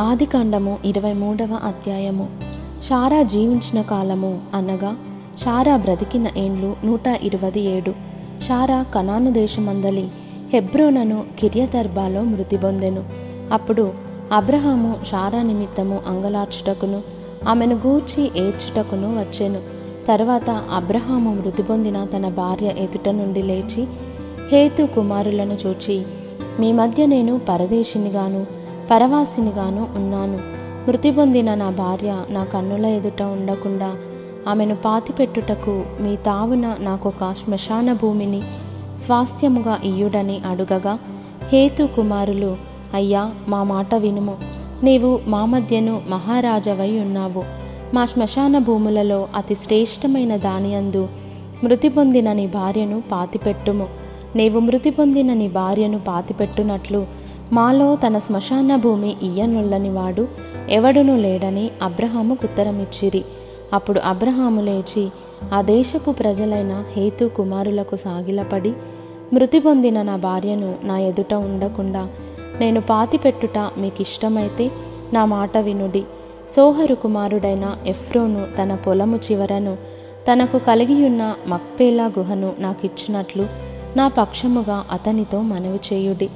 ఆదికాండము ఇరవై మూడవ అధ్యాయము. షారా జీవించిన కాలము అనగా షారా బ్రతికిన ఏండ్లు నూట ఇరవై ఏడు షారా కనాను దేశమందలి హెబ్రోనను కిర్యతర్బాలో మృతి పొందెను అప్పుడు అబ్రహాము షారా నిమిత్తము అంగలార్చుటకును ఆమెను గూర్చి ఏడ్చుటకును వచ్చెను. తర్వాత అబ్రహాము మృతి పొందిన తన భార్య ఎదుట నుండి లేచి హేతు కుమారులను చూచి మీ మధ్య నేను పరదేశినిగాను పరవాసినిగాను ఉన్నాను. మృతి పొందిన నా భార్య నా కన్నుల ఎదుట ఉండకుండా ఆమెను పాతిపెట్టుటకు మీ తావున నాకొక శ్మశాన భూమిని స్వాస్థ్యముగా ఇయ్యుడని అడుగగా హేతు కుమారులు అయ్యా మా మాట వినుము. నీవు మా మధ్యను మహారాజవై ఉన్నావు. మా శ్మశాన భూములలో అతి శ్రేష్టమైన దానియందు మృతి పొందిన నీ భార్యను పాతిపెట్టుము. నీవు మృతి పొందిన నీ భార్యను పాతిపెట్టునట్లు మాలో తన శ్మశాన భూమి ఇయ్యనుళ్ళని వాడు ఎవడునూ లేడని అబ్రహాముకు ఉత్తరమిచ్చిరి. అప్పుడు అబ్రహాము లేచి ఆ దేశపు ప్రజలైన హేతు కుమారులకు సాగిలపడి మృతి పొందిన నా భార్యను నా ఎదుట ఉండకుండా నేను పాతిపెట్టుట మీకు ఇష్టమైతే నా మాట వినుడి. సోహరు కుమారుడైన ఎఫ్రోను తన పొలము చివరను తనకు కలిగియున్న మక్పేలా గుహను నాకిచ్చినట్లు నా పక్షముగా అతనితో మనవి చేయుడి.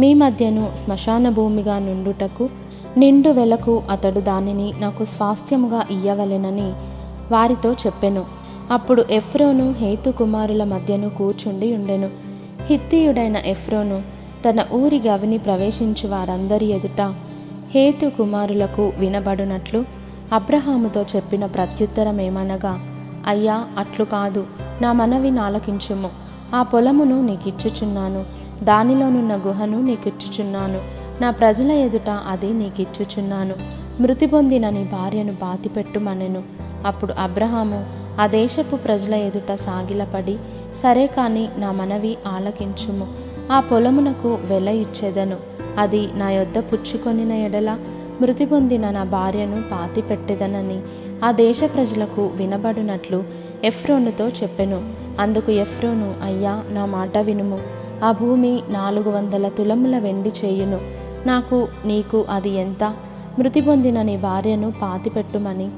మీ మధ్యను శ్మశాన భూమిగా నుండుటకు నిండు వెలకు అతడు దానిని నాకు స్వాస్థ్యముగా ఇయ్యవలెనని వారితో చెప్పెను. అప్పుడు ఎఫ్రోను హేతు కుమారుల మధ్యను కూర్చుండి ఉండెను. హిత్తియుడైన ఎఫ్రోను తన ఊరి గవిని ప్రవేశించు వారందరి ఎదుట హేతు కుమారులకు వినబడునట్లు అబ్రహాముతో చెప్పిన ప్రత్యుత్తరం ఏమనగా అయ్యా అట్లు కాదు. నా మనవి నాలకించుము. ఆ పొలమును నీకిచ్చుచున్నాను. దానిలోనున్న గుహను నీకిచ్చుచున్నాను. నా ప్రజల ఎదుట అది నీకిచ్చుచున్నాను. మృతి పొందిన నీ భార్యను బాతిపెట్టుమనెను. అప్పుడు అబ్రహాము ఆ దేశపు ప్రజల ఎదుట సాగిలపడి సరే కాని నా మనవి ఆలకించుము. ఆ పొలమునకు వెల ఇచ్చేదను. అది నా యొద్ద పుచ్చుకొనిన ఎడల మృతి పొందిన నా భార్యను పాతి పెట్టెదనని ఆ దేశ ప్రజలకు వినబడినట్లు ఎఫ్రోనుతో చెప్పెను. అందుకు ఎఫ్రోను అయ్యా నా మాట వినుము. ఆ భూమి నాలుగు వందల తులముల వెండి చేయును. నాకు నీకు అది ఎంత? మృతి పొందిన నీ భార్యను పాతిపెట్టుమని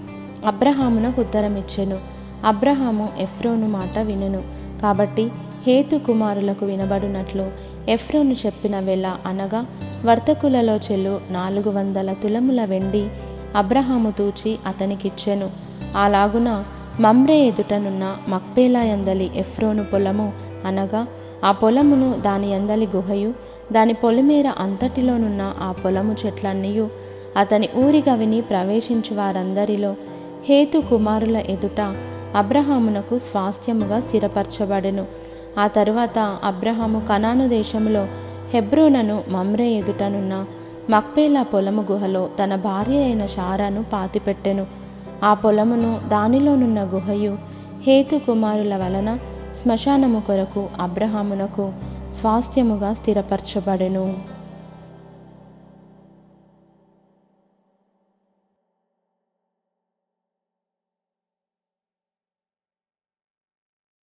అబ్రహామునకు ఉత్తరమిచ్చెను. అబ్రహాము ఎఫ్రోను మాట వినెను. కాబట్టి హేతు కుమారులకు వినబడినట్లు ఎఫ్రోను చెప్పిన వేళ అనగా వర్తకులలో చెల్లు నాలుగు వందల తులముల వెండి అబ్రహాము తూచి అతనికిచ్చెను. అలాగున మమ్రే ఎదుటనున్న మక్పేలాయందలి ఎఫ్రోను పొలము అనగా ఆ పొలమును దాని ఎందలి గుహయు దాని పొలిమేర అంతటిలోనున్న ఆ పొలము చెట్లన్నీయు అతని ఊరిగవిని ప్రవేశించు వారందరిలో హేతు కుమారుల ఎదుట అబ్రహామునకు స్వాస్థ్యముగా స్థిరపరచబడెను. ఆ తరువాత అబ్రహాము కనాను దేశంలో హెబ్రోనను మమ్రే ఎదుటనున్న మక్పేలా పొలము గుహలో తన భార్య అయిన షారాను పాతిపెట్టెను. ఆ పొలమును దానిలోనున్న గుహయు హేతు కుమారుల వలన శ్మశానము కొరకు అబ్రహామునకు స్వాస్థ్యముగా స్థిరపరచబడెను.